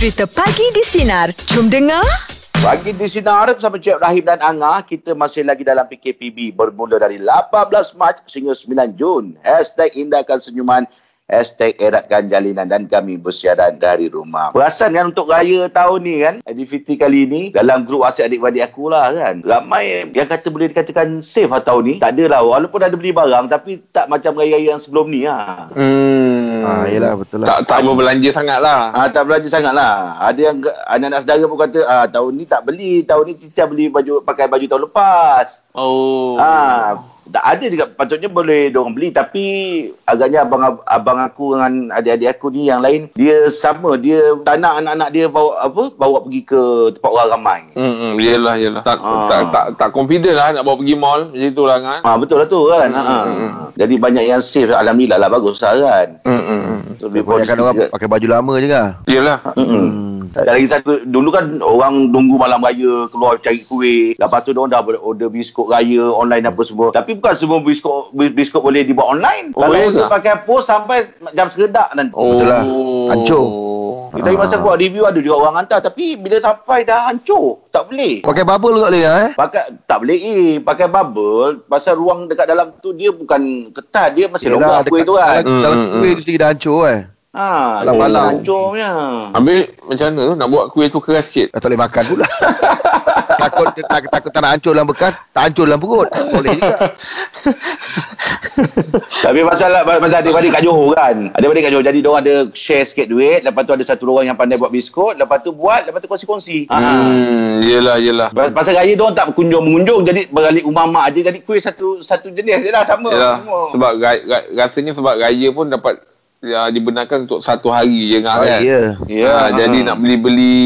Cerita Pagi di Sinar. Jom dengar. Pagi di Sinar bersama Cik Rahim dan Angah, kita masih lagi dalam PKPB bermula dari 18 Mac sehingga 9 Jun. Hashtag indahkan senyuman, hashtag eratkan jalinan dan kami bersiaran dari rumah. Perasan kan untuk raya tahun ni kan, aktiviti kali ni dalam grup asyik adik-beradik aku lah kan. Ramai yang kata boleh dikatakan safe lah tahun ni. Tak adalah, walaupun ada beli barang tapi tak macam raya-raya yang sebelum ni lah. Hmm. Ah, yelah betul lah. Tak tak berbelanja sangat lah. Ah, tak belanja sangat lah. Ada yang anak-anak saudara pun kata, ah, tahun ni tak beli. Tahun ni Cica beli baju pakai baju tahun lepas. Oh. Ah, tak ada juga patutnya boleh diorang beli tapi agaknya abang abang aku dengan adik-adik aku ni yang lain dia sama dia tak nak anak-anak dia bawa apa bawa pergi ke tempat orang ramai. Hmm, hmm, yelah, yelah. Tak, Ah. tak, tak, tak confident lah nak bawa pergi mall. Macam itulah kan. Ah betul lah tu kan. Hmm, Ha. hmm, hmm. Jadi banyak yang safe alhamdulillah lah bagus lah kan. Hmm, hmm, hmm. So, this orang juga- pakai baju lama je kan. Yelah. Hmm. Dan lagi satu dulu kan orang tunggu malam raya keluar cari kuih. Lepas tu orang dah order biskut raya online apa semua. Tapi bukan semua biskut biskut boleh dibuat online. Oh, Kalau ya order ke? pakai pos sampai jam seredak nanti. Oh. Betul lah. Hancur. Kita masa buat review ada juga orang hantar tapi bila sampai dah hancur tak boleh. Pakai bubble juga boleh eh? Pakai tak boleh eh pakai bubble pasal ruang dekat dalam tu dia bukan ketat dia masih longgar kuih tu kan. Dalam, dalam Hmm, kuih tu sendiri dah hancur eh. Ha, Balang-balang. hancur punya. Habis macam mana tu nak buat kuih tu keras sikit? Tak boleh makan pula. takut, takut, takut tak nak hancur dalam bekas, tak hancur dalam perut. Boleh juga. Tapi masalah pasal adik-adik kat Johor kan. Adik-adik kat Johor jadi diorang ada share sikit duit, lepas tu ada satu orang yang pandai buat biskut, lepas tu buat, lepas tu kongsi-kongsi. Ha. Hmm, yelah, yelah. Pas- Pasal raya diorang tak kunjung mengunjung jadi balik rumah mak je jadi kuih satu satu jenis je lah sama Yelah, semua. sebab ra- ra- rasanya sebab raya pun dapat ya, dibenarkan untuk satu hari je kan. Oh, kan? ya. Ya. Ha, jadi nak beli-beli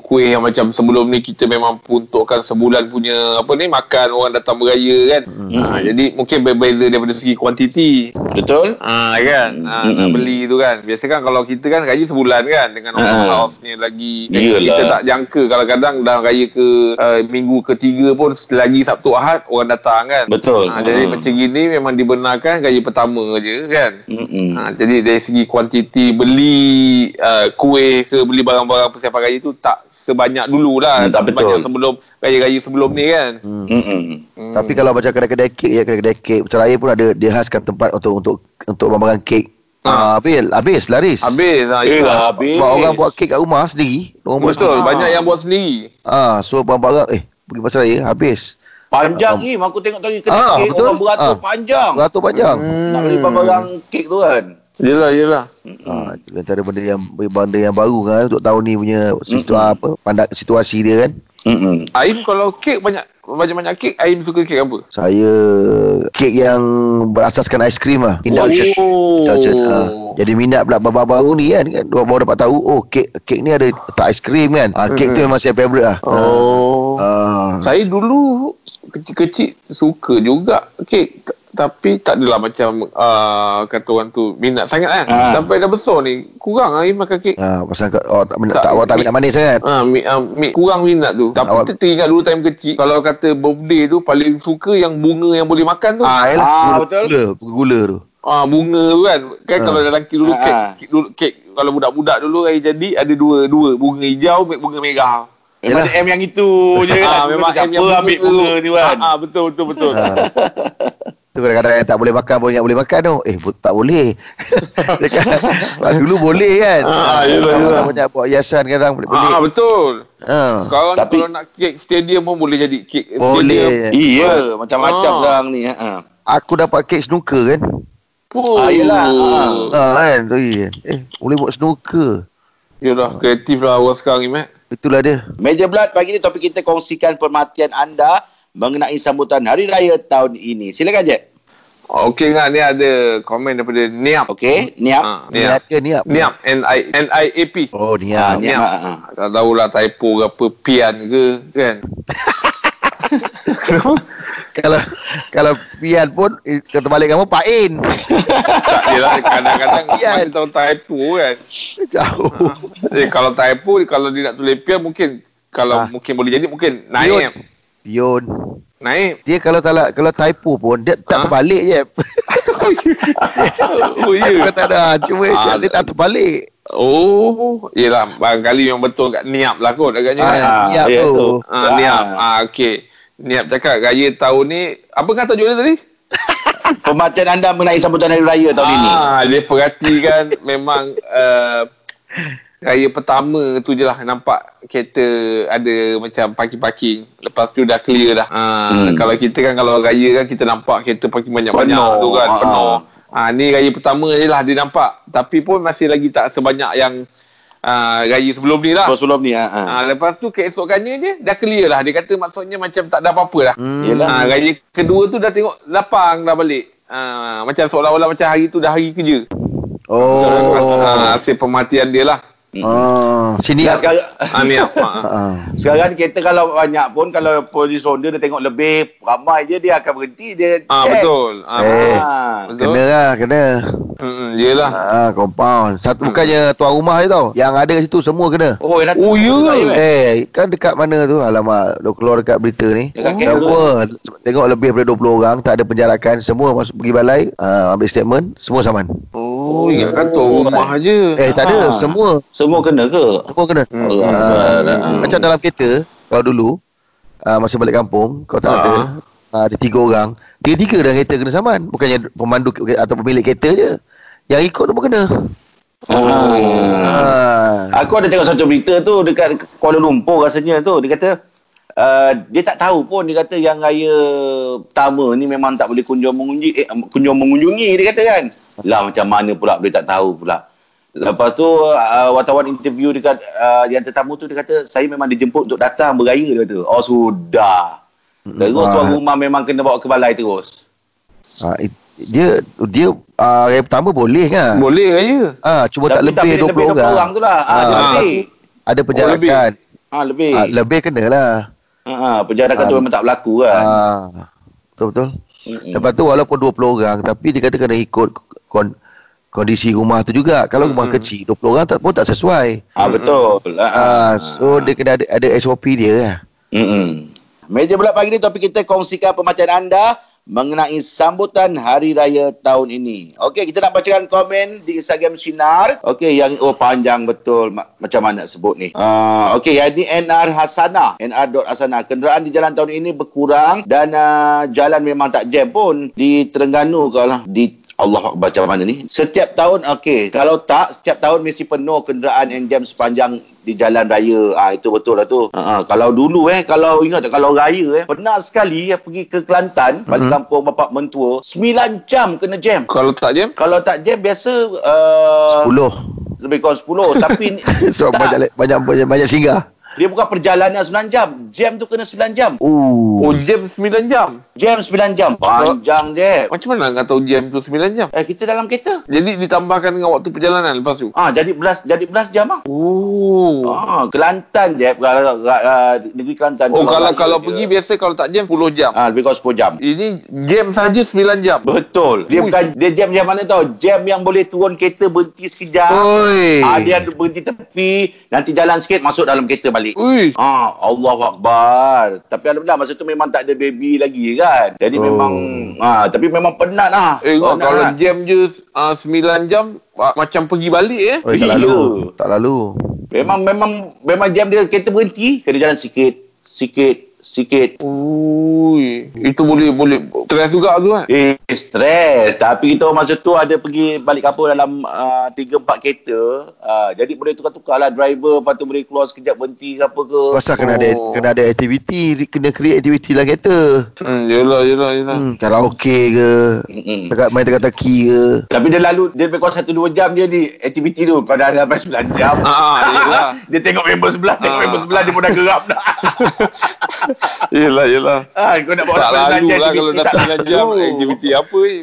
kuih yang macam sebelum ni kita memang peruntukkan sebulan punya apa ni makan orang datang beraya kan. Ha, jadi mungkin berbeza daripada segi kuantiti. Betul? Ah kan. Ha, Mm-mm. nak beli tu kan. Biasa kan kalau kita kan raya sebulan kan dengan orang Ah. house ni lagi Iyalah. kita tak jangka kadang-kadang dah raya ke uh, minggu ketiga pun lagi Sabtu Ahad orang datang kan. Betul. Ha, jadi Hmm. macam gini memang dibenarkan raya pertama je kan. Mm-mm. Ha, jadi dari segi kuantiti beli uh, kuih ke beli barang-barang persiapan raya tu tak sebanyak dulu lah. Hmm, tak betul. Banyak sebelum raya-raya sebelum ni kan. Mm-mm. Hmm. Tapi kalau macam kedai-kedai kek ya, kedai-kedai kek macam raya pun ada dia khaskan tempat untuk untuk untuk barang-barang kek. Ah, habis, habis laris. Habis lah. Eh, yelah. habis. Sebab orang buat kek kat rumah sendiri. Orang buat Betul. sendiri. Banyak yang buat sendiri. Ah, so barang-barang eh pergi pasar raya habis. Panjang ni aku tengok tadi kedai Ah, kek betul. orang beratur Ah. panjang. Beratur panjang. Nak beli barang kek tu kan. Yelah, yelah. Ah, itu antara benda yang benda yang baru kan untuk tahun ni punya situasi apa pandang situasi dia kan. Mm-mm. Aim kalau kek banyak banyak-banyak kek, Aim suka kek apa? Saya kek yang berasaskan aiskrim lah. Indulgence. Oh. Indulgence. Ah. Jadi minat pula baru-baru ni kan, kan Dua baru dapat tahu oh kek kek ni ada tak aiskrim kan. Ah, kek tu memang saya favourite lah. Oh. Ah. Saya dulu kecil-kecil suka juga kek tapi tak adalah macam uh, kata orang tu minat sangat kan. Ah. Sampai dah besar ni kurang Aim makan kek. Ah, pasal kau oh, tak, minat, Tak, tak, awak tak mi- minat manis sangat. Ah, mi, ah, mi, kurang minat tu. Tapi Awak- kita teringat dulu time kecil kalau kata birthday tu paling suka yang bunga yang boleh makan tu. Ah, yalah. Ah, gula, betul. Gula, gula tu. Ah bunga tu kan. Kan Ah. kalau dalam kek dulu kek, Ah. kek dulu kek kalau budak-budak dulu raya jadi ada dua dua bunga hijau bunga merah. Memang Yalah. M yang itu je. Ah, Bunga memang M yang ambil bunga tu kan. Ah, ah, betul betul betul. Ah. Tu kadang-kadang yang tak boleh makan pun yang boleh makan tu. Eh, tak boleh. Dekat, dulu boleh kan. Ah, yelah, Kalau yelah. nak banyak buat hiasan kadang boleh. boleh. ah, betul. Ah. Sekarang Tapi- kalau nak kek stadium pun boleh jadi kek Boleh. stadium. Iya, macam-macam Ah. sekarang ni. Ha. Aku dapat kek snooker kan. Pun. Ah, yelah. Ah. Ah, kan. Tu. Eh, boleh buat snooker. Yalah, kreatif lah orang sekarang ni, Mat. Itulah dia. Meja Blood pagi ni topik kita kongsikan permatian anda mengenai sambutan Hari Raya tahun ini. Silakan je. Okey kan, ni ada komen daripada Niap. Okey, niap. Ah, Niat Niap. ke niat? Niap, N-I, N-I-A-P. Oh, Ah, niat. niap. Niap. ah, ah. Tak tahulah typo ke apa, pian ke, kan? Kenapa? Kalau kalau pian pun eh, kata balik kamu pain. tak yelah, kadang-kadang Pian. masih tahu typo kan. Jauh. Eh, kalau typo, kalau dia nak tulis pian, mungkin kalau Ah. mungkin boleh jadi, mungkin naib. Pion. Naib. Dia kalau tak kalau typo pun dia tak Ah. terbalik je. oh, Aku ya. kata dah cuma Ah, dia tak terbalik. Oh, yelah barangkali memang betul kat niap lah kot agaknya. Ah, Ah, niap ya tu. tu. ah, Ah. niap. Ah, okey. Niap cakap raya tahun ni apa kata jual tadi? Pemerhatian anda mengenai sambutan hari raya tahun ini. Ah, dia perhatikan memang uh, raya pertama tu je lah nampak kereta ada macam parking-parking. Lepas tu dah clear dah. Ah, Hmm. Kalau kita kan kalau raya kan kita nampak kereta parking banyak-banyak Penuh. tu kan Ah. penuh. Ah, ni raya pertama je lah dia nampak. Tapi pun masih lagi tak sebanyak yang uh, raya sebelum ni lah. Oh, sebelum ni. Ha, ha. Ah, lepas tu keesokannya dia dah clear lah. Dia kata maksudnya macam tak ada apa-apa dah. Hmm. Yelah. Ah, raya kedua tu dah tengok lapang dah balik. Ah, macam seolah-olah macam hari tu dah hari kerja. Oh. Ah, hasil pemerhatian dia lah. Oh. Sini Ya, sekarang, Ah, ni apa? Ah. Ah. sekarang kereta kalau banyak pun kalau polis ronda dia tengok lebih ramai je dia akan berhenti dia Ah, check. betul. Ah, Eh. betul. Ah. Kena lah, kena. Hmm, yelah. Ah, compound. Satu bukannya tuan rumah je tau. Yang ada kat situ semua kena. Oh, yang Oh, ya ke? Eh, kan dekat mana tu? Alamak, dah keluar dekat berita ni. Dekat tu. Semua tengok lebih daripada 20 orang, tak ada penjarakan, semua masuk pergi balai, uh, ambil statement, semua saman. Oh, ingat kan tuan rumah je. Eh, tak ada, Ah. semua Semua kena ke? semua kena. Hmm. Allah Ah, Akbar. Ah. macam dalam kereta kalau dulu uh, masa balik kampung, kau tak Ah. ada uh, ada tiga orang, tiga-tiga dalam kereta kena saman, bukannya pemandu atau pemilik kereta je. Yang ikut tu pun kena. Oh. Ah. Aku ada tengok satu berita tu dekat Kuala Lumpur rasanya tu. Dia kata uh, dia tak tahu pun dia kata yang raya pertama ni memang tak boleh kunjung mengunjungi eh, kunjung mengunjungi dia kata kan. Lah macam mana pula boleh tak tahu pula. Lepas tu uh, wartawan interview dekat uh, yang tetamu tu dia kata saya memang dijemput untuk datang beraya dia kata. Oh sudah. Terus tuan rumah memang kena bawa ke balai terus. Ah, it- dia dia uh, yang pertama boleh kan? Boleh raya. Ah, cuma tak Tapi lebih 20 lebih orang. orang tu lah. Ah, dia Ah. lebih. Ada penjarakan. Ah, lebih. Ah, lebih kena lah. Ha, ha, penjarakan Ah. tu memang tak berlaku kan. Ah, betul betul. Mm-mm. Lepas tu walaupun 20 orang tapi dia kata kena ikut kondisi rumah tu juga. Kalau rumah kecil 20 orang tak pun tak sesuai. Ah betul. Ah, Ah, so dia kena ada ada SOP dia lah. Mm-mm. Meja bulat pagi ni topik kita kongsikan pemerhatian anda mengenai sambutan Hari Raya tahun ini. Okey, kita nak bacakan komen di Instagram Sinar. Okey, yang oh panjang betul Ma- macam mana nak sebut ni. Uh, Okey, yang ini NR Hasanah. NR. Hasanah. Kenderaan di jalan tahun ini berkurang dan uh, jalan memang tak jam pun di Terengganu kalau di Allah baca mana ni? Setiap tahun okey, kalau tak setiap tahun mesti penuh kenderaan yang jam sepanjang di jalan raya. Ah itu betul lah tu. Ha, kalau dulu eh kalau ingat tak kalau raya eh pernah sekali ya, pergi ke Kelantan, balik kampung bapak mentua, 9 jam kena jam. Kalau tak jam? Kalau tak jam biasa uh, 10. lebih kurang 10 tapi So tak. banyak banyak banyak, banyak singgah. Dia bukan perjalanan 9 jam. Jam tu kena 9 jam. Oh. Oh, jam 9 jam. Jam 9 jam. Panjang je. Macam mana nak tahu jam tu 9 jam? Eh kita dalam kereta. Jadi ditambahkan dengan waktu perjalanan lepas tu. Ah jadi belas jadi belas jam ah. Oh. Ah, Kelantan je kalau uh, negeri Kelantan. Oh, kalau kalau dia- pergi biasa kalau tak jam 10 jam. ah lebih kurang 10 jam. Ini jam saja 9 jam. Betul. Dia Ui. bukan dia jam jam mana tau? Jam yang boleh turun kereta berhenti sekejap. Oi. Ah, dia berhenti tepi, nanti jalan sikit masuk dalam kereta balik. Ui. Ah, Allah Akbar. Tapi alhamdulillah masa tu memang tak ada baby lagi kan. Jadi Oh. memang ah tapi memang penat lah. Eh, Penat kalau lah. jam je uh, 9 jam ah, macam pergi balik eh. Oi, tak Ya. lalu. Tak lalu. memang memang memang jam dia kereta berhenti, kena jalan sikit, sikit, sikit. Ui, itu boleh boleh stres juga tu kan. Eh, stres. Tapi kita masa tu ada pergi balik kampung dalam uh, 3-4 kereta. Uh, jadi boleh tukar-tukar lah driver. Lepas tu boleh keluar sekejap berhenti ke apa ke. Pasal kena ada Oh. kena ada aktiviti, kena create aktiviti dalam kereta. Hmm, yelah yelah yelah. Hmm, karaoke ke, Mm-mm. dekat main teka-teki ke. Tapi dia lalu, dia lebih kurang 1-2 jam je ni aktiviti tu. Pada sampai 9 jam. Ah, yelah. dia tengok member sebelah, tengok Ah. member sebelah dia pun dah geram dah. yelah yelah. ah, kau nak bawa Tak lalu 9 jam lah kalau tak 9 jam aktiviti apa eh.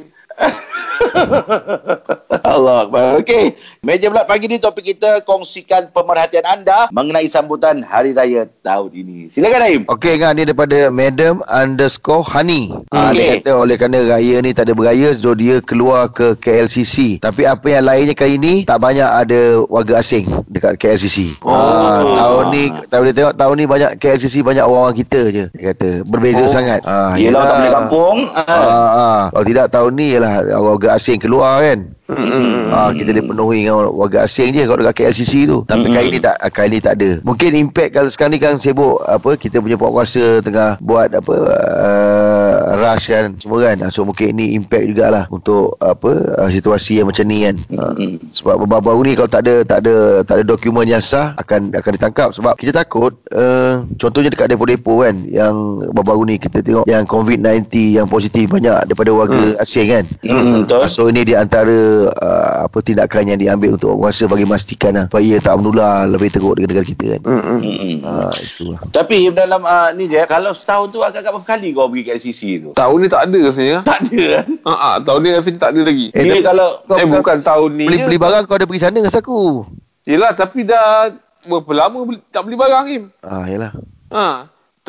Allah Akbar. Okey, meja bulat pagi ni topik kita kongsikan pemerhatian anda mengenai sambutan Hari Raya tahun ini. Silakan Naim. Okey kan ni daripada Madam underscore Honey. Ah, Okey. dia kata oleh kerana raya ni tak ada beraya so dia keluar ke KLCC. Tapi apa yang lainnya kali ni tak banyak ada warga asing dekat KLCC. Oh. Ah, tahun ni tahun dia tengok tahun ni banyak KLCC banyak orang kita je dia kata. Berbeza Oh. sangat. Ah, Yelah tak boleh kampung. Ah. Ah, ah. Kalau tidak tahun ni ialah warga asing keluar kan. Hmm. Ah, kita dipenuhi dengan warga asing je kalau dekat KLCC tu. Tapi kali ni tak kali ni tak ada. Mungkin impact kalau sekarang ni kan sibuk apa kita punya penguasa tengah buat apa uh, rush kan semua kan. Ah, So mungkin ni impact jugalah untuk apa uh, situasi yang macam ni kan. Ah, sebab baru-baru ni kalau tak ada tak ada tak ada dokumen yang sah akan akan ditangkap sebab kita takut uh, contohnya dekat depo-depo kan yang baru-baru ni kita tengok yang COVID-19 yang positif banyak daripada warga asing kan. Hmm, betul. So ini di antara uh, apa tindakan yang diambil untuk penguasa bagi memastikan lah, supaya tak menular lebih teruk dengan negara kita kan. Hmm. Hmm. Ah itu lah. Tapi dalam uh, ni je kalau setahun tu agak-agak berapa kali kau pergi KLCC tu? Tahun ni tak ada rasanya. Tak ada kan? Ha ah, tahun ni rasanya tak ada lagi. Eh, Dia tapi- kalau Kau- eh kau- bukan tahun ni. Beli beli barang kau ada pergi sana dengan aku. Yelah tapi dah berapa lama beli, tak beli barang Im. Ah yalah. Ha.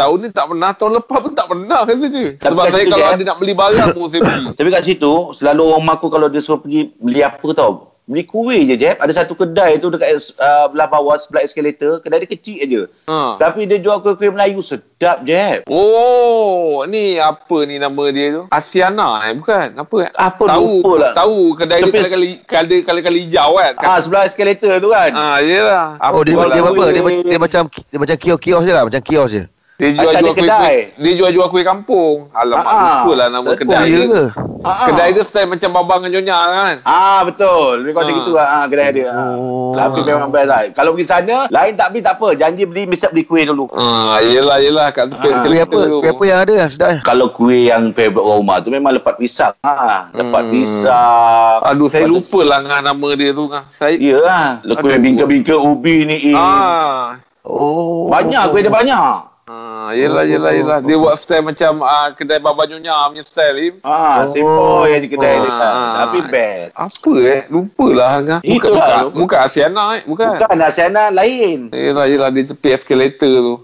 Tahun ni tak pernah, tahun lepas pun tak pernah rasanya. Tapi Sebab saya situ, kalau ada nak beli barang pun saya beli. Tapi kat situ selalu orang mak aku kalau dia suruh pergi beli apa tau? Beli kuih je Jeb. Ada satu kedai tu dekat uh, belah bawah sebelah eskalator. Kedai dia kecil aje. Ha. Tapi dia jual kuih-kuih Melayu sedap Jeb. Oh, ni apa ni nama dia tu? Asiana eh, bukan? Apa? Apa tahu, lupa lah. Tahu kedai dia Tapi- kali kali kali kali hijau kan? Ah sebelah eskalator tu kan. Ah, yelah. Oh dia jual dia apa? Dia, ma- dia macam dia macam kios-kios je lah, macam kios je. Dia jual-jual kuih, kedai. kuih. Dia jual-jual kuih kampung. Alamak, Ah, lupa lah nama betul. kedai Oh, ya dia. ke? Ah, Kedai dia style macam babang dengan nyonya kan? Ah betul. Lebih kurang Ah. gitu lah ah, kedai dia. Oh. Oh. Tapi memang best lah. Kalau pergi sana, lain tak beli tak apa. Janji beli mesti beli kuih dulu. Ah, yelah, yelah. Kat tepi Ah. sekali Kuih apa? Kuih apa yang ada yang sedap? Kalau kuih yang favourite orang rumah tu memang lepat pisang. Ha, lepat Hmm. pisang. Aduh, saya lupa lah dengan nama dia tu. Saya... Ya lah. Kuih Aduh. bingka-bingka ubi ni. Eh. Ah. Oh. Banyak kuih dia banyak. Ah, yelah, yelah, yelah. Dia buat style macam ah, kedai Baba Nyonya punya style, Im. Ha, Oh. simple je di kedai dia. Ah. Tapi best. Apa eh? Lupalah kan. Bukan, Itulah, bukan, lupa. bukan Asiana eh. Bukan. Bukan Asiana lain. Yelah, yelah. Dia tepi eskalator tu.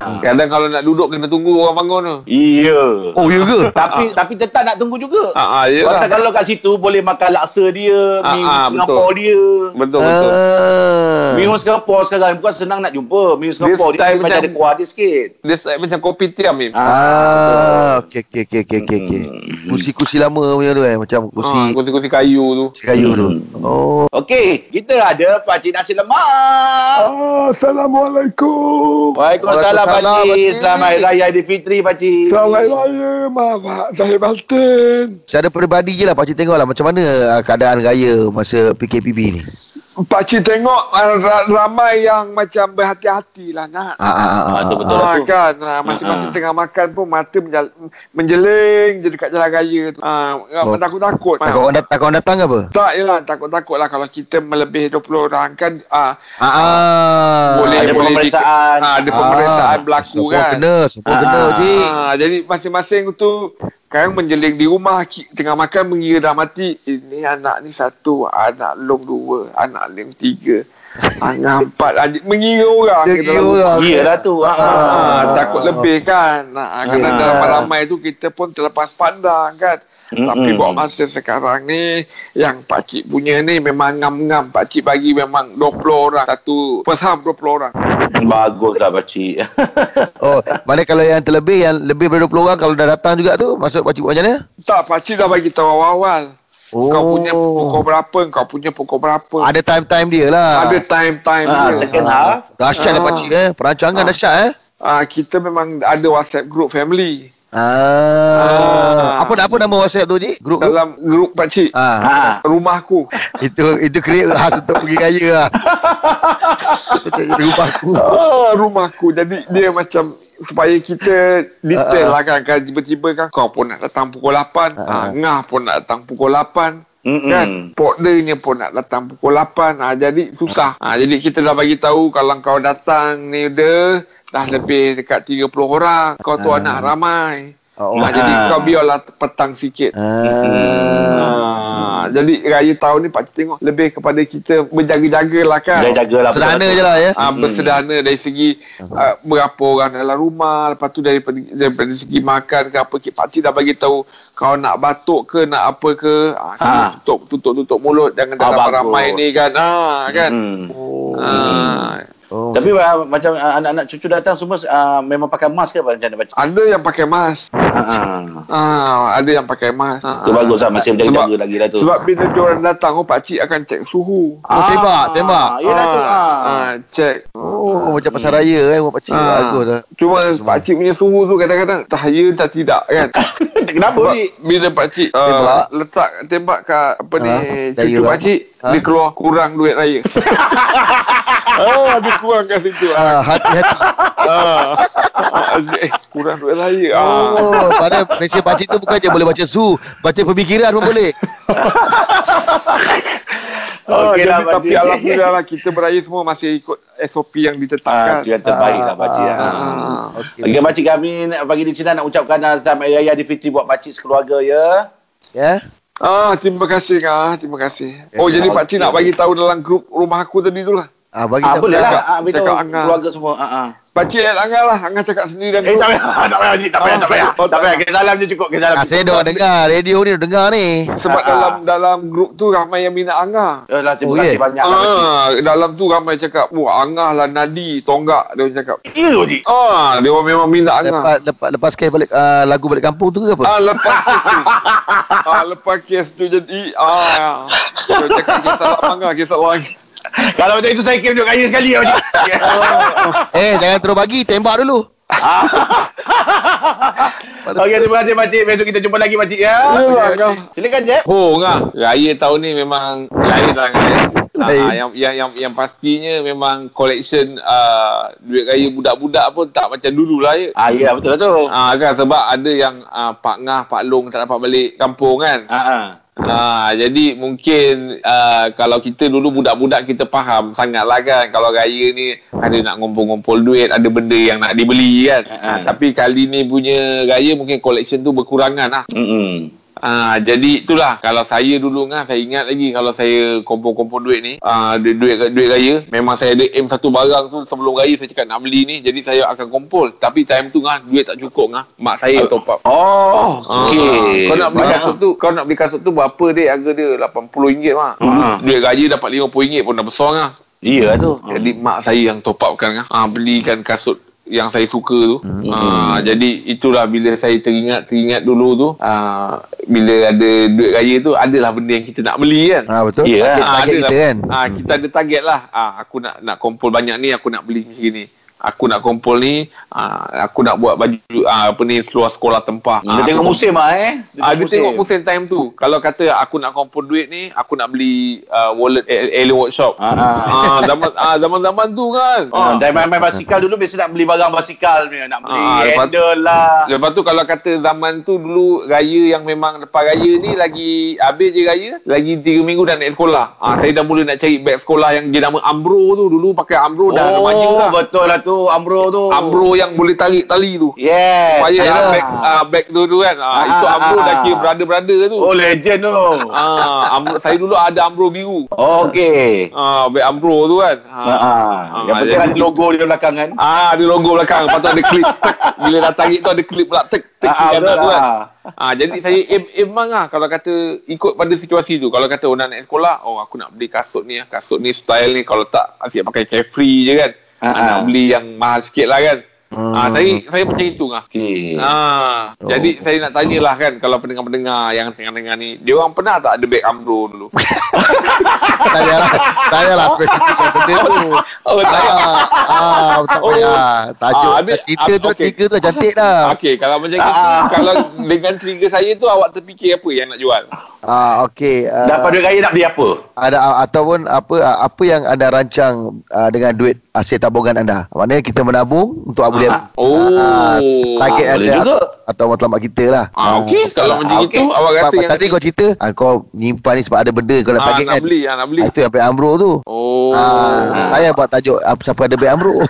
Ha. Kadang kalau nak duduk kena tunggu orang bangun tu. Iya. Oh ya ke? Tapi tapi tetap nak tunggu juga. Ah, ah, Pasal yelah. kalau kat situ boleh makan laksa dia, Ah, mi ah, Singapura betul. dia. Betul, betul. Ah. Mi Singapura sekarang bukan senang nak jumpa. Mi Singapura dia, dia macam macam- ada kuah dia sikit. Dia style macam kopi tiam, Im. Ah, okey okey okey okey okey. okey. Kursi-kursi lama punya tu eh, macam Ah, kursi kursi-kursi kayu tu. kursi kayu tu. Oh. Okey, kita ada Pakcik Nasi Lemak. Ah, Assalamualaikum. Waalaikumsalam, Pakcik. Selamat Hari Raya Aidilfitri Pakcik. Raya, Mama. Saya Baltin. Secara peribadi je lah Pakcik tengok lah macam mana ah, keadaan raya masa PKPB ni. Pakcik tengok uh, ra- ramai yang macam berhati-hati lah nak. Ah, ah, ah, ah, Ah, tu ah, betul ah. lah Ah, kan ah, masing-masing Ah. tengah makan pun mata menjal- menjeling je dekat jalan raya tu. Ah, Oh. takut-takut. Takut orang, takut orang datang ke apa? Tak yalah takut-takut lah kalau kita melebihi 20 orang kan ah, Ah, ah. boleh ada boleh pemeriksaan. Di, ah, ada pemeriksaan berlaku semua kan. kena, semua Ah, kena, ah, cik. Ah, jadi masing-masing tu sekarang menjeling di rumah tengah makan mengira dah mati ini anak ni satu anak long dua anak long tiga anak empat adik mengira orang Dia kira orang. Iyalah tu. Ha. Ah, takut lebih kan. Ah, kadang Ah. dalam ramai tu kita pun terlepas pandang kan. Mm-mm. Tapi buat masa sekarang ni yang pakcik punya ni memang ngam-ngam. Pakcik bagi memang 20 orang. Satu faham 20 orang. Baguslah Pakcik. Oh, mana kalau yang terlebih yang lebih daripada 20 orang kalau dah datang juga tu masuk pakcik buat macam mana? Tak, pakcik dah bagi tahu awal-awal. Oh. Kau punya pukul berapa, kau punya pukul berapa. Ada time-time dia lah. Ada time-time Ah, dia. second half. Dahsyat lah Ah. pakcik eh. Perancangan Ah. dahsyat eh. Ah, kita memang ada WhatsApp group family. Ah. Ah. Apa apa nama WhatsApp tu, Cik? Grup tu? Dalam group pakcik. Ah. Ha. Rumahku. Itu itu create khas untuk pergi raya lah. Rumah aku. Ah, rumahku. Jadi dia macam supaya kita detail Ah, ah. lah kan. kan. Tiba-tiba kan kau pun nak datang pukul 8. Ah, Ah, ah. Ngah pun nak datang pukul 8. Mm-mm. Kan? Porternya pun nak datang pukul 8 ah, Jadi susah. Ah, Jadi kita dah bagi tahu Kalau kau datang ni dia Dah lebih dekat 30 orang. Kau tu Ah. anak ramai Oh. ah, Jadi Ah. kau biarlah petang sikit Ah. ah, Jadi raya tahun ni Pak Cik tengok Lebih kepada kita Berjaga-jaga lah kan Jaga-jaga lah. Sederhana je lah ya. Ah, bersederhana dari segi uh, berapa orang dalam rumah lepas tu daripada daripada segi makan ke apa Cik Pakcik dah bagi tahu kau nak batuk ke nak apa ke ah, Ah. tutup tutup tutup mulut jangan Ah, dalam ramai ni kan ah kan Hmm. ah Oh. Tapi uh, macam uh, anak-anak cucu datang semua uh, memang pakai mask ke macam mana pakcik? Ada yang pakai mask. Ha, ha. Ah, ada yang pakai mask. Ah, Itu bagus lah masih berjaga-jaga lagi lah tu. Sebab bila diorang datang, oh pakcik akan cek suhu. Oh, tembak, tembak. Ya dah tu. ah, Ah. ah, cek. Oh, macam pasar raya eh buat pakcik. Ah. Bagus lah. Cuma pakcik punya suhu tu kadang-kadang tahaya tak tidak kan. Kenapa Sebab ni? bila pakcik Tembak. uh, letak tembak kat apa ni Ah, cucu pakcik, Ah. dia keluar kurang duit raya. oh, dia kurang kat situ. Ah, hati-hati. Ah. eh, kurang duit raya. Ah. Oh, pada mesej pakcik tu bukan je boleh baca su, baca pemikiran pun boleh. Ah, Okey jadi, lah, tapi. Alhamdulillah lah kita beraya semua masih ikut SOP yang Ah, ditetapkan. itu yang terbaik lah pakcik. Ah, Ah. Ah. Okey. Okey pakcik kami pagi di sini nak ucapkan selamat Hari Raya Aidilfitri buat pakcik sekeluarga ya. Ya. Ah, terima kasih kak. Terima kasih. Oh, jadi. Pak Cik nak bagi tahu dalam grup rumah aku tadi tu lah. Ah, bagi Ah, tahu. boleh lah. Ah, beritahu cakap Angah. keluarga semua. Ah, ah. Pak Cik add Angah lah. Angah cakap sendiri dalam Eh, tak payah. Tak payah. Tak payah, tak payah. Tak payah. Kita salam je cukup. Kita salam. Ah, saya dah dengar radio ni dah dengar ni. Sebab Ah, dalam ah. dalam grup tu ramai yang minat Angah. Eh, lah, terima Oh, kasih ya? banyak. Ah, dalam tu ramai cakap, wah Angah lah Nadi, Tonggak. Dia cakap. Ya, Pakcik. Ah, dia orang memang minat Angah. Lepas lepas lepas sekali balik lagu balik kampung tu ke apa? Ah, lepas kes tu. ah, lepas kes tu jadi, ah, dia cakap kisah Angah, kisah orang. Kalau macam itu saya kira duduk kaya sekali ya, Pakcik. Eh, jangan terus bagi, tembak dulu. Okey, terima kasih Pakcik. Besok kita jumpa lagi Pakcik ya. Ya, Okey, Angah. Silakan je. Oh ngah, raya tahun ni memang lain lah kan. Ah, yang, yang yang yang pastinya memang collection uh, duit raya budak-budak pun tak macam dulu lah ya. Ah, ya betul lah tu. Ah kan sebab ada yang uh, Pak Ngah, Pak Long tak dapat balik kampung kan. Ah, ah. Ah jadi mungkin uh, kalau kita dulu budak-budak kita faham sangatlah kan kalau raya ni ada nak ngumpul-ngumpul duit, ada benda yang nak dibeli kan. Ha, ha. Tapi kali ni punya raya mungkin collection tu berkurangan lah. Mm-mm. Ah, jadi itulah kalau saya dulu ngah saya ingat lagi kalau saya kumpul-kumpul duit ni, ah duit, duit duit raya, memang saya ada aim satu barang tu sebelum raya saya cakap nak beli ni, jadi saya akan kumpul. Tapi time tu ngah duit tak cukup ngah, mak saya top up. Oh, okey. Kau nak beli kasut tu, kau nak beli kasut tu berapa dek harga dia? RM80 mak. Ah. duit raya dapat RM50 pun dah besar ngah. Ya tu. Jadi mak saya yang top upkan ngah. Ah belikan kasut yang saya suka tu. Hmm. Ah jadi itulah bila saya teringat teringat dulu tu ah bila ada duit raya tu adalah benda yang kita nak beli kan. Ah, betul. Ya. Target, target adalah- kita kan. Ah kita ada target lah. Ah aku nak nak kumpul banyak ni aku nak beli macam ni. Aku nak kumpul ni, ah, aku nak buat baju ah, apa ni seluar sekolah tempah. Dia Ah, tengok musim ah eh. Ah, dia tengok musim time tu. Kalau kata aku nak kumpul duit ni, aku nak beli uh, wallet Alien Workshop. Ah. Ah, zaman ah, zaman-zaman tu kan. Time main, main basikal dulu biasa nak beli barang basikal ni, nak beli Ah, lepas- handle lah. Lepas tu kalau kata zaman tu dulu raya yang memang lepas raya ni lagi habis je raya, lagi 3 minggu dah naik sekolah. Ah, saya dah mula nak cari beg sekolah yang dia nama Ambro tu. Dulu pakai Ambro dah remaja Oh, dah. betul lah tu Ambro tu. Ambro yang boleh tarik tali tu. Yes. Supaya Ayolah. ah, beg ah, beg tu tu kan. Ah, Ah, itu ah, Ambro ah, dah ah. kira brother-brother tu. Oh, legend tu. Ah, Ambro, saya dulu ada Ambro biru. Okey. Ah, beg Ambro tu kan. Ah, ah. Yang Ah, penting ada logo dia belakang kan. Ah, ada logo belakang. Lepas tu ada klip. Tek. Bila dah tarik tu ada klip pula. Tek, tek. Ah, kanan tu kan. lah. Ah, jadi saya aim bang lah. Kalau kata ikut pada situasi tu. Kalau kata orang naik sekolah, oh aku nak beli kasut ni. lah. Kasut ni style ni. Kalau tak, asyik pakai carefree je kan. Ah, Ah, nak ah. beli yang mahal sikit lah kan. Hmm. Ah, saya saya macam itu lah. Okey. Ah, Oh. jadi saya nak tanyalah kan kalau pendengar-pendengar yang tengah dengar ni, dia orang pernah tak ada beg Ambro dulu? Tak payahlah spesifikkan benda tu. oh, tak. Ah, ah, tak Oh. payah. Tajuk Ah, habis- cerita tu okey. cerita tu dah cantik dah. Okey, kalau macam itu, Ah. kalau dengan trigger saya tu awak terfikir apa yang nak jual? Ah, okey. ah, Dapat duit raya nak beli apa? ada ataupun apa apa yang anda rancang ah, dengan duit hasil tabungan anda. Maknanya kita menabung untuk beli Ah. Oh. target Ah, boleh anda juga. atau matlamat kita lah. Ah, okey. Kalau macam ah, itu, awak rasa Sebab yang tadi kau cerita ah, kau nyimpan ni sebab ada benda kau nak ah, target nak kan. beli, ah, nak beli. Ah, itu yang sampai Amro tu. Oh. Ah, saya buat tajuk apa siapa ada beg Amro.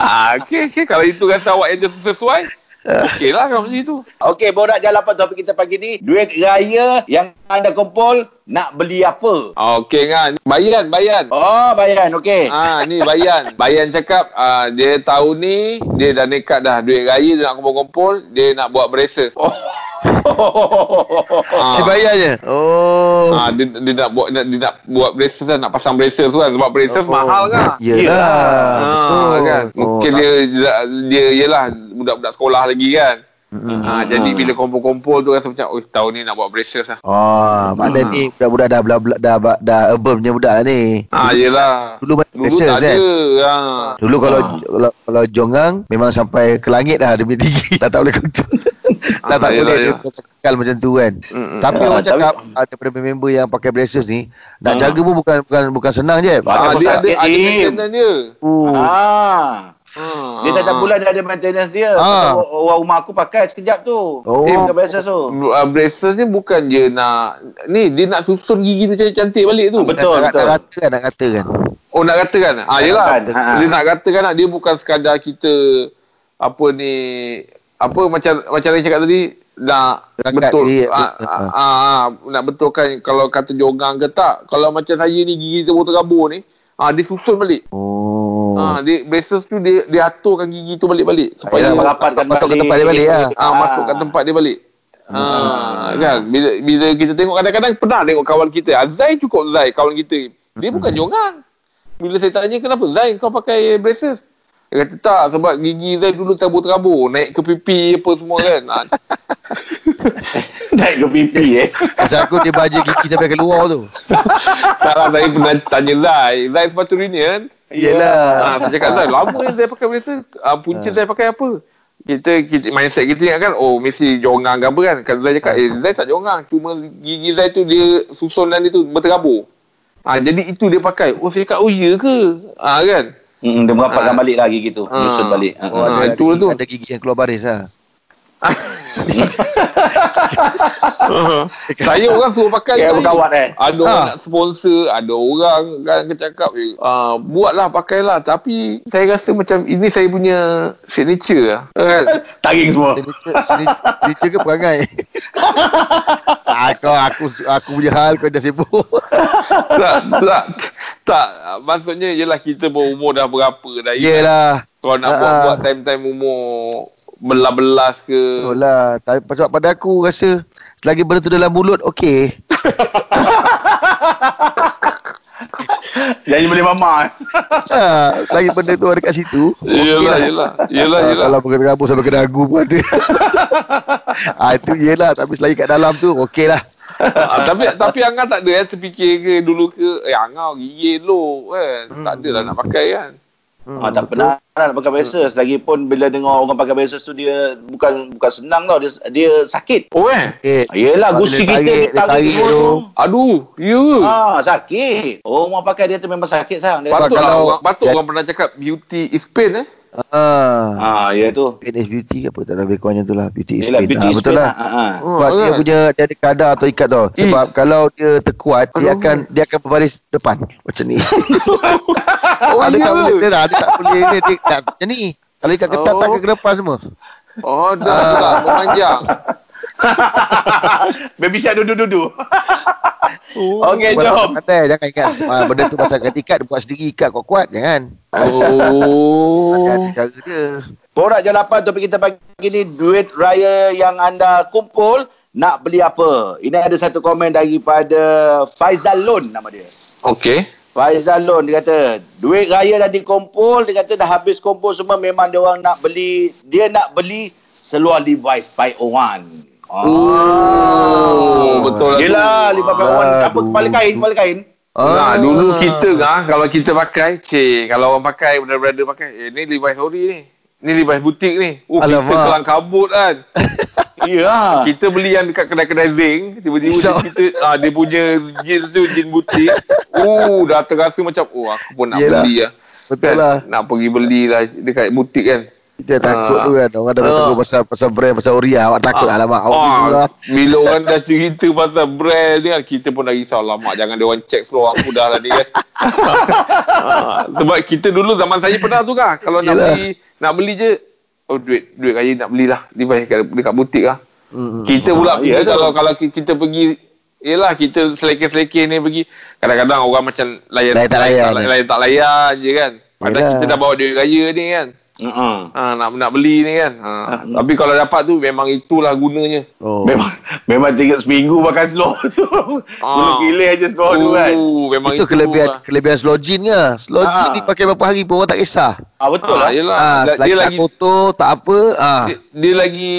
ah, okey, okey. Kalau itu kata awak yang sesuai, okey lah kalau macam itu. Okey, borak jalan apa topik kita pagi ni. Duit raya yang anda kumpul nak beli apa? Ah, Okey kan. Bayan, Bayan. Oh, bayan. Okey. Ah ni Bayan. Bayan cakap ah, dia tahun ni dia dah nekat dah duit raya dia nak kumpul-kumpul, dia nak buat braces. Oh. Ah. Si bayar je. Oh. Ah, dia, dia nak buat dia, dia nak buat braces kan, nak pasang braces kan sebab braces Oh. mahal kan. Yelah. Ah, Betul. kan. Mungkin Oh, dia, dia dia yalah budak-budak sekolah lagi kan. Ah, jadi bila kumpul-kumpul tu rasa macam oh tahun ni nak buat braces lah. Oh, makna Hmm. ni budak-budak dah dah dah, dah, dah urban punya budak ni. Ah, yelah. Dulu Dulu braces tak kan. ada. Ah. Dulu kalau, Ah. kalau kalau jongang memang sampai ke langit dah punya tinggi. dah tak boleh kontrol. dah Ah, tak yelah, boleh dia kekal macam tu kan. Mm-mm. Tapi Ah, orang tapi- cakap ada daripada member yang pakai braces ni nak Ah. jaga pun bukan bukan bukan senang je. Ah, Pakai dia ada ada eh. maintenance dia. Ah, Dia ah, tiap ah. bulan dia ada maintenance dia. Ah. Pasal Orang rumah aku pakai sekejap tu. Oh. Dia pakai braces tu. Uh, braces ni bukan je nak ni dia nak susun gigi tu cantik balik tu. Ah, betul. nak, nak kata kan nak kata kan. Oh nak katakan. Ah yalah. Katakan, ha. Dia nak katakan nak dia bukan sekadar kita apa ni apa macam macam yang cakap tadi nak betul ah, betul. ah, ah, ah, nak betulkan kalau kata jogang ke tak. Kalau macam saya ni gigi tu terabur ni ah dia susun balik. Oh. Ah dia braces tu dia dia aturkan gigi tu balik-balik supaya merapatkan masuk ke tempat dia balik lah. ah, masuk kat tempat dia balik. Ah, kan? Bila bila kita tengok kadang-kadang pernah tengok kawan kita. Azai cukup Zai kawan kita. Dia bukan jongang bila saya tanya kenapa Zai kau pakai braces? Dia kata tak sebab gigi Zai dulu terabur-terabur. Naik ke pipi apa semua kan? Ah, Naik ke pipi eh. Pasal aku dia baja gigi sampai keluar tu. tak lah saya pernah tanya Zai. Zai sepatutnya kan Yelah. Ah, saya cakap Zai, lama ni saya pakai braces. Ah, punca saya pakai apa? Kita, kita mindset kita ingat kan, oh mesti jongang ke apa kan. Kan Zai cakap, eh Zai tak jongang. Cuma gigi Zai tu dia susunan dia tu berterabur. Ah, jadi itu dia pakai. Oh saya cakap, oh ya ke? Ah kan? Hmm, dia merapatkan Ah. balik lah gigi tu. Ah. Nyusun balik. Oh, Ah, ada, itu ada, tu. ada gigi yang keluar baris lah. saya orang suruh pakai. Kayak Zai. berkawat eh. Ada orang Ah. nak sponsor, ada orang kan cakap, eh, ah, buatlah, pakailah. Tapi saya rasa macam ini saya punya signature lah. Kan? Taring semua. Cerita ke perangai? ah, kau aku aku punya hal kau dah sibuk. tak, tak, tak. Maksudnya ialah kita berumur dah berapa dah. Yelah. Kalau nak Ah, buat, ah. buat time-time umur belas-belas ke. Betul lah. Tapi sebab pada aku rasa selagi benda tu dalam mulut okey. Jadi boleh mama. eh. Ha, selagi benda tu ada kat situ. Yelah, lah. yelah. Yelah, Ah, yelah. Kalau pakai rambut sampai ke dagu pun ada. ah, itu yelah. Tapi selagi kat dalam tu okey lah. Ah, tapi tapi Angah tak ada eh terfikir ke dulu ke eh Angah gigi elok kan. Tak ada lah nak pakai kan. Hmm, Ah, tak pernah lah nak pakai braces. Lagipun bila dengar orang pakai braces tu dia bukan bukan senang tau. Dia dia sakit. Oh eh? Okay. Yelah Ah, gusi dia kita tarik, dia tarik tarik tu. tu. Aduh, ya? Ah, sakit. Oh, orang pakai dia tu memang sakit sayang. Dia Patut lah kalau- orang, patut orang pernah cakap beauty is pain eh. Ah. ah, ya tu. Is beauty ke apa? Tak tahu lebih kurangnya tu lah. Beauty is Yelah, pain. beauty Ah, is betul lah. Ah, ah. Oh, dia kan? punya dia ada kadar atau ikat tau. Sebab Ish. kalau dia terkuat, dia Aduh. akan dia akan berbaris depan macam ni. Oh, ada ya tak boleh dia, tak, dia tak boleh dia, dia tak macam ni. Kalau ikat ketat Oh. tak ke depan semua. Oh, dah tu lah. Memanjang. Baby shark dudu-dudu. Oh. Okey, Buat jom. Pandai jangan ikat. Ah, benda tu pasal kat ikat dia buat sendiri ikat kuat-kuat jangan. Oh. Ada cara dia. Borak Jalapan topik kita pagi ni duit raya yang anda kumpul nak beli apa? Ini ada satu komen daripada Faizal Lon nama dia. Okey. Faizal Lon dia kata duit raya dah dikumpul dia kata dah habis kumpul semua memang dia orang nak beli dia nak beli seluar Levi's by Owan. Oh, betul lah. Yelah Levi's by Owan apa kepala kain kepala kain. Nah, dulu kita ah kalau kita pakai, cik, kalau orang pakai, brother-brother pakai, eh ni Levi's ori ni. Ni Levi's butik ni. Oh, kita Alamak. kelang kabut kan. Ya. kita beli yang dekat kedai-kedai Zing, tiba-tiba dia, Risau. kita ah dia punya jeans tu jeans butik. Oh, dah terasa macam oh aku pun nak Yelah. beli lah. Betul lah. Nak pergi beli lah dekat butik kan. Kita takut Ah. tu kan. Orang dah Ah. takut pasal pasal brand pasal Oria. Awak takut Ah. alamak. Awak beli lah. Bila orang dah cerita pasal brand ni kita pun dah risau. Lama jangan dia orang check seluar aku dah lah ni kan. Ah, Sebab kita dulu zaman saya pernah tu kan. Kalau nak beli nak beli je. Oh duit duit raya nak belilah. Levi's dekat, dekat butik lah. Hmm. Kita pula pergi ya tu. kalau kalau ki- kita pergi Yelah kita selekeh-selekeh ni pergi Kadang-kadang orang macam layan Layan tak layan. layan, layan tak layan je kan Padahal Yelah. kita dah bawa duit raya ni kan Uh-uh. Ha, nak nak beli ni kan. Ha. Hmm. Tapi kalau dapat tu memang itulah gunanya. Oh. Memang memang tinggal seminggu makan slow tu. Ah. gila je slow tu kan. Oh, memang Itu kelebihan lah. kelebihan slow gin ke? Slow Ah. gin ni pakai berapa hari pun orang tak kisah. Ah betul Ah, lah. yelah. Ah, dia, selagi dia tak lagi kotor, tak apa. Ah. dia, dia lagi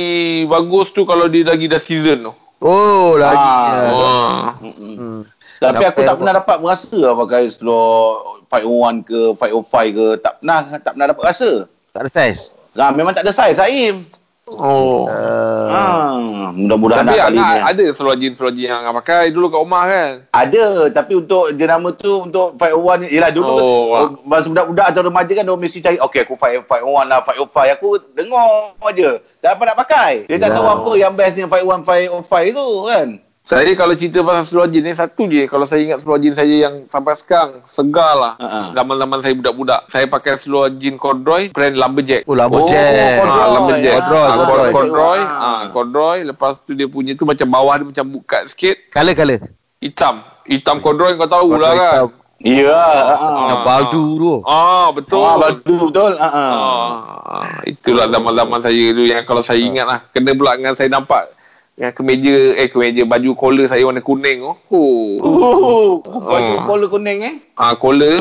bagus tu kalau dia lagi dah season tu. Oh, lagi. Ah. Ah. Oh. Hmm. Tapi aku Sampai tak apa- pernah dapat merasa lah pakai slow 501 ke 505 ke tak pernah tak pernah dapat rasa. Tak ada saiz. Ha, memang tak ada saiz Saim. Oh. Ah. Ha, mudah-mudahan Tapi nak kali ni. ada selojin yang Angah pakai dulu kat rumah kan. Ada, tapi untuk jenama tu untuk 501 ni, yelah dulu Oh, oh, masa budak-budak atau remaja kan dia mesti cari, okey aku 5- 501 lah, 505. Aku dengar je. Tak dapat nak pakai. Dia tak Ya. tahu apa yang best ni 501, 505 tu kan. Saya kalau cerita pasal selojin ni satu je kalau saya ingat selojin saya yang sampai sekarang segar lah. Zaman-zaman saya budak-budak. Saya pakai selojin corduroy brand Lumberjack. Oh, Lumberjack. Oh, Ah, Lumberjack. Corduroy, Ah, corduroy. corduroy. Ah. Ah, corduroy. Lepas tu dia punya tu macam bawah dia macam bukat sikit. Color-color. Hitam. Hitam corduroy kau tahu lah kan. hitam. Ya. Ha. Yang baldu tu. Ah, betul. Ah, betul betul. Ha. Ah, itulah zaman-zaman saya dulu yang kalau saya ingat lah. Kena pula dengan saya nampak yang kemeja, eh kemeja baju collar saya warna kuning tu. Oh. Oh, Ah. bola kuning eh. Ah, collar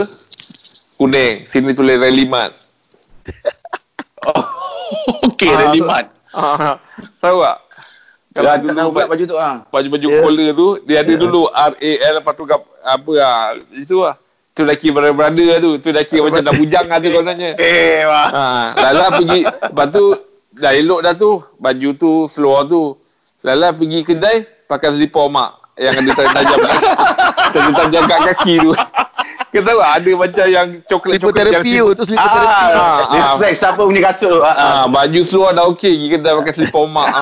kuning. Sini tulis Rally Mart. Okey, Ah, ready tu- mat. Ah, tahu tak? Ya, tak dulu ba- baju tu ah. baju-baju Ya. collar tu, dia ada dulu R-A-L lepas tu kap, apa lah. Itu lah. Tu laki brother-brother lah tu. Tu laki macam dah bujang lah tu kononnya. Eh, wah. Ha, Lala pergi Lepas tu Dah elok dah tu Baju tu Seluar tu Lala pergi kedai Pakai selipar mak Yang ada tajam Tajam-tajam kat kaki tu Kau tahu Ada macam yang Coklat-coklat yang Lipoterapi tu. Tu selipar terapi. Ah, Ah, respect siapa punya kasut tu. Ah, ah. ha, Baju seluar dah okey Pergi kedai pakai selipar mak ha.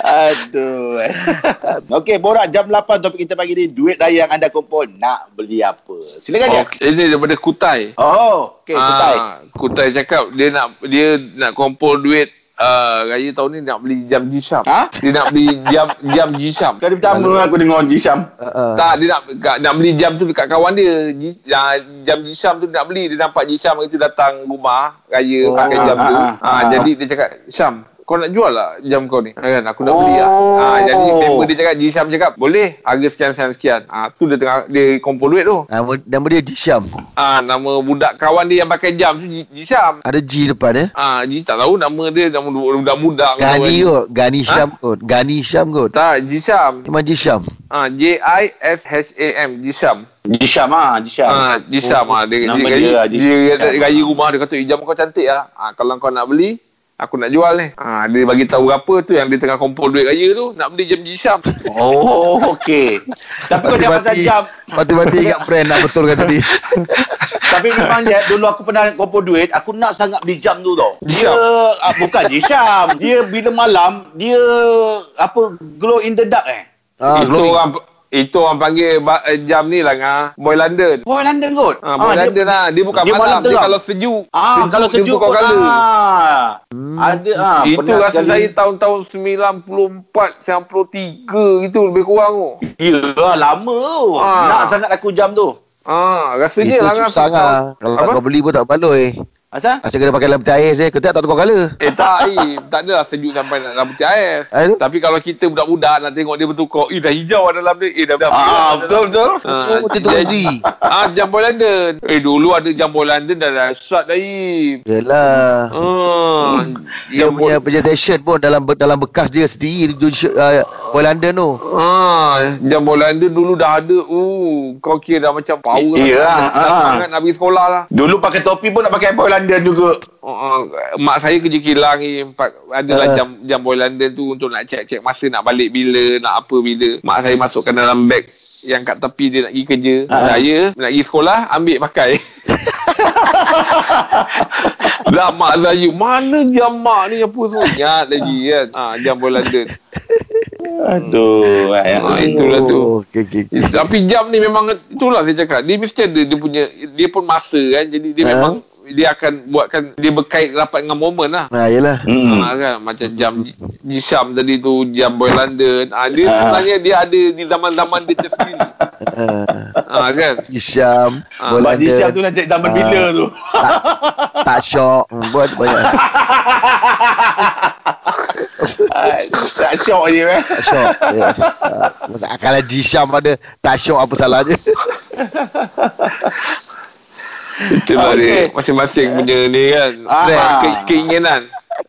Aduh. eh. Okey, borak jam 8 topik kita pagi ni duit raya yang anda kumpul nak beli apa? Silakan je. okay, Ini daripada Kutai Oh, okey, kutai. Ah, Kutai cakap Dia nak Dia nak kumpul duit uh, Raya tahun ni nak beli jam G-Sham Ha? Dia nak beli jam Jam G-Sham Kali pertama aku dengar Jisham. Ah, ah. Tak, dia nak nak, nak beli jam tu dekat kawan dia. Ji, uh, jam Jisham tu dia nak beli. Dia nampak Jisham itu datang rumah raya Oh, pakai jam ah, tu. ah, Ha, ah. jadi dia cakap, "Syam, kau nak jual lah jam kau ni?" Kan aku nak beli lah. Oh. Ha, jadi member dia cakap, Jisham cakap, "Boleh, harga sekian sekian sekian." Ha, tu dia tengah dia kumpul duit tu. Nama, nama dia Disham. Ah, nama budak kawan dia yang pakai jam tu Ji- Jisham. Ada G depan eh. Ah, Ji tak tahu nama dia nama budak-budak. Gani kot. Gani Ha? Syam kot. Gani Syam kot. Tak, Jisham. Memang Disham. Ah, J I S H A M, Jisham. Jisham ah, Jisham. Ah, Jisham ah dia Nama dia, dia dia, lah, dia, Jisham. dia, gaya rumah dia kata, "Eh, jam kau cantik ah. ah kalau kau nak beli, aku nak jual ni." Ah dia bagi tahu berapa tu yang dia tengah kumpul duit raya tu, nak beli jam Jisham. Oh, okey. Tapi kau jangan pasal jam. Mati-mati ingat brand nak betulkan tadi. Tapi memang dia dulu aku pernah kumpul duit, aku nak sangat beli jam tu tau. Dia ah, bukan Jisham. Dia bila malam dia apa glow in the dark eh. Ah, itu glowing. orang itu orang panggil eh, jam ni lah ngah, Boy London. Boy London kot. Ah, Boy dia- London lah. Dia bukan dia malam, malam dia terang. kalau sejuk. Ah, kalau dia sejuk pun colour. ah. Ada ah. itu rasa sekali. saya tahun-tahun 94, 93 gitu lebih kurang tu. Ya, lama tu. Ah. Nak sangat aku jam tu. Ah, rasanya Itu lah ngah. susah lah. Kalau Apa? kau beli pun tak baloi. Asal? Asal kena pakai dalam peti ais eh. Kau tak tukar colour. Eh tak, eh, tak adalah sejuk sampai nak dalam peti ais. Aduh. Tapi kalau kita budak-budak nak tengok dia bertukar, eh dah hijau dah dalam dia, eh dah dah. Ah, betul betul. Ah, dia tukar sendiri. Ah, jam boy London. Eh, dulu ada jam boy London dah dahsyat dah, Im. Yelah. Ah, Dia punya presentation pun dalam dalam bekas dia sendiri uh, Boy London tu. Ah, jam boy London dulu dah ada. Uh, kau kira dah macam power Ya, lah. ah, Dah ah. Sangat nak pergi sekolah lah. Dulu pakai topi pun nak pakai boy London juga. Uh, uh, mak saya kerja kilang ni empat adalah Ah. jam jam boy London tu untuk nak check-check masa nak balik bila nak apa bila mak saya masukkan dalam beg yang kat tepi dia nak pergi kerja Ah. saya nak pergi sekolah ambil pakai Dah mak saya Mana jam mak ni Apa semua Ingat lagi kan ha, Jam boy London Aduh. eh. ha, Itulah tu Oh, okay, okay. Eh, Tapi jam ni memang Itulah saya cakap Dia mesti ada Dia punya Dia pun masa kan Jadi dia Ha? memang Dia akan buatkan Dia berkait rapat dengan momen lah Nah, yelah. Hmm. Ha, kan macam jam Jisham tadi tu jam Boy London ha, dia Ah. sebenarnya dia ada di zaman-zaman dia tersendiri ha, Ah kan. Isyam Ah, Bola Mak Jisyam tu nak cek zaman Ah. bila tu. tak, tak syok hmm, Buat banyak tak syok je eh. Tak syok ya. uh, Kalau Jisham ada Tak syok apa salahnya Itulah Okey. dia. Masing-masing punya ni kan. Ah. Ke, keinginan.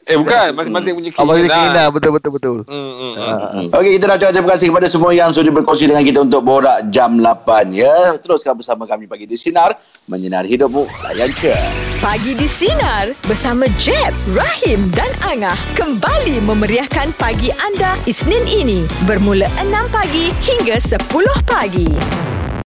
Eh bukan. Masing-masing punya Apa dia keinginan. kena Betul betul betul Hmm, hmm, hmm. uh, Okey, kita nak ucapkan terima kasih kepada semua yang sudah berkongsi dengan kita untuk borak jam 8 ya. Teruskan bersama kami pagi di sinar menyinari hidupmu. Layan je. Pagi di Sinar bersama Jeb, Rahim dan Angah kembali memeriahkan pagi anda Isnin ini bermula 6 pagi hingga 10 pagi.